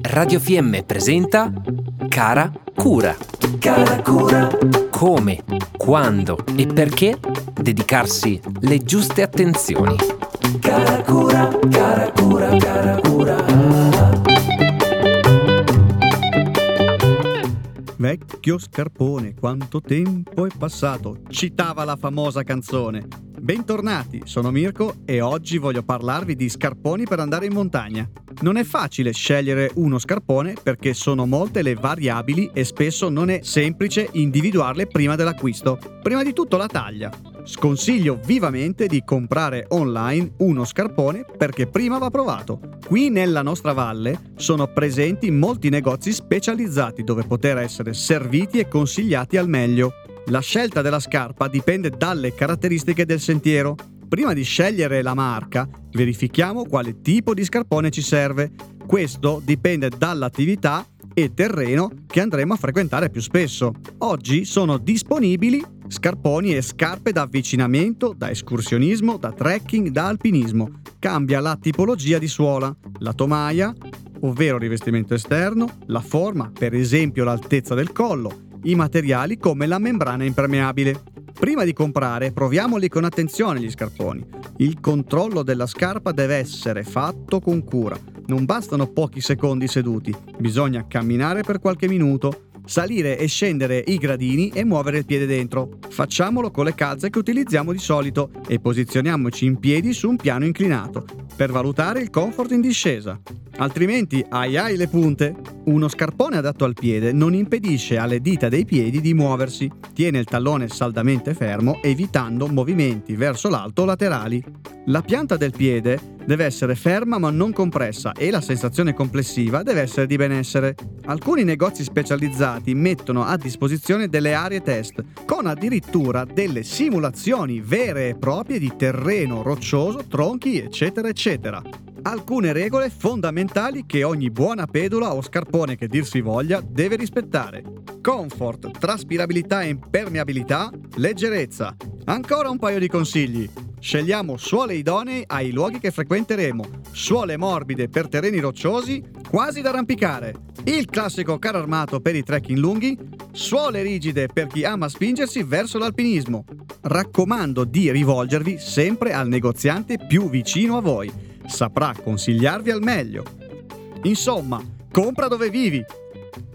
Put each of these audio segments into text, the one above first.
Radio FM presenta Cara Cura. Cara cura, Come, quando e perché dedicarsi le giuste attenzioni. cara cura, cara cura, cara cura. Vecchio scarpone, quanto tempo è passato, citava la famosa canzone. Bentornati, sono Mirko e oggi voglio parlarvi di scarponi per andare in montagna. Non è facile scegliere uno scarpone perché sono molte le variabili e spesso non è semplice individuarle prima dell'acquisto. Prima di tutto la taglia. Sconsiglio vivamente di comprare online uno scarpone perché prima va provato. Qui nella nostra valle sono presenti molti negozi specializzati dove poter essere serviti e consigliati al meglio. La scelta della scarpa dipende dalle caratteristiche del sentiero. Prima di scegliere la marca, verifichiamo quale tipo di scarpone ci serve. Questo dipende dall'attività e terreno che andremo a frequentare più spesso. Oggi sono disponibili scarponi e scarpe da avvicinamento, da escursionismo, da trekking, da alpinismo. Cambia la tipologia di suola, la tomaia, ovvero rivestimento esterno, la forma, per esempio l'altezza del collo, i materiali come la membrana impermeabile. Prima di comprare, proviamoli con attenzione gli scarponi. Il controllo della scarpa deve essere fatto con cura. Non bastano pochi secondi seduti, bisogna camminare per qualche minuto, salire e scendere i gradini e muovere il piede dentro. Facciamolo con le calze che utilizziamo di solito e posizioniamoci in piedi su un piano inclinato per valutare il comfort in discesa. Altrimenti, ai ai le punte. Uno scarpone adatto al piede non impedisce alle dita dei piedi di muoversi, tiene il tallone saldamente fermo evitando movimenti verso l'alto laterali. La pianta del piede deve essere ferma ma non compressa e la sensazione complessiva deve essere di benessere. Alcuni negozi specializzati mettono a disposizione delle aree test, con addirittura delle simulazioni vere e proprie di terreno roccioso, tronchi, eccetera, eccetera. Alcune regole fondamentali che ogni buona pedula o scarpone che dir si voglia deve rispettare. Comfort, traspirabilità e impermeabilità, leggerezza. Ancora un paio di consigli. Scegliamo suole idonei ai luoghi che frequenteremo, suole morbide per terreni rocciosi, quasi da arrampicare. Il classico carro armato per i trekking lunghi, suole rigide per chi ama spingersi verso l'alpinismo. Raccomando di rivolgervi sempre al negoziante più vicino a voi. Saprà consigliarvi al meglio. Insomma, compra dove vivi.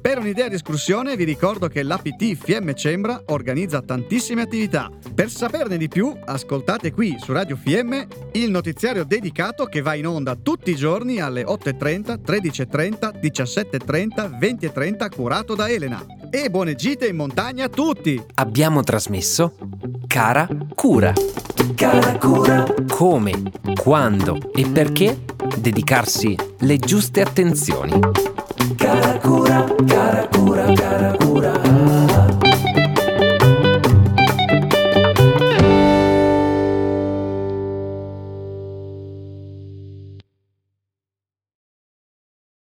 Per un'idea di escursione vi ricordo che l'APT Fiemme Cembra organizza tantissime attività. Per saperne di più, ascoltate qui su Radio Fiemme il notiziario dedicato che va in onda tutti i giorni alle 8.30, 13.30, 17.30, 20.30 curato da Elena. E buone gite in montagna a tutti! Abbiamo trasmesso Cara Cura. Cara cura, Come, quando e perché dedicarsi le giuste attenzioni. cara cura,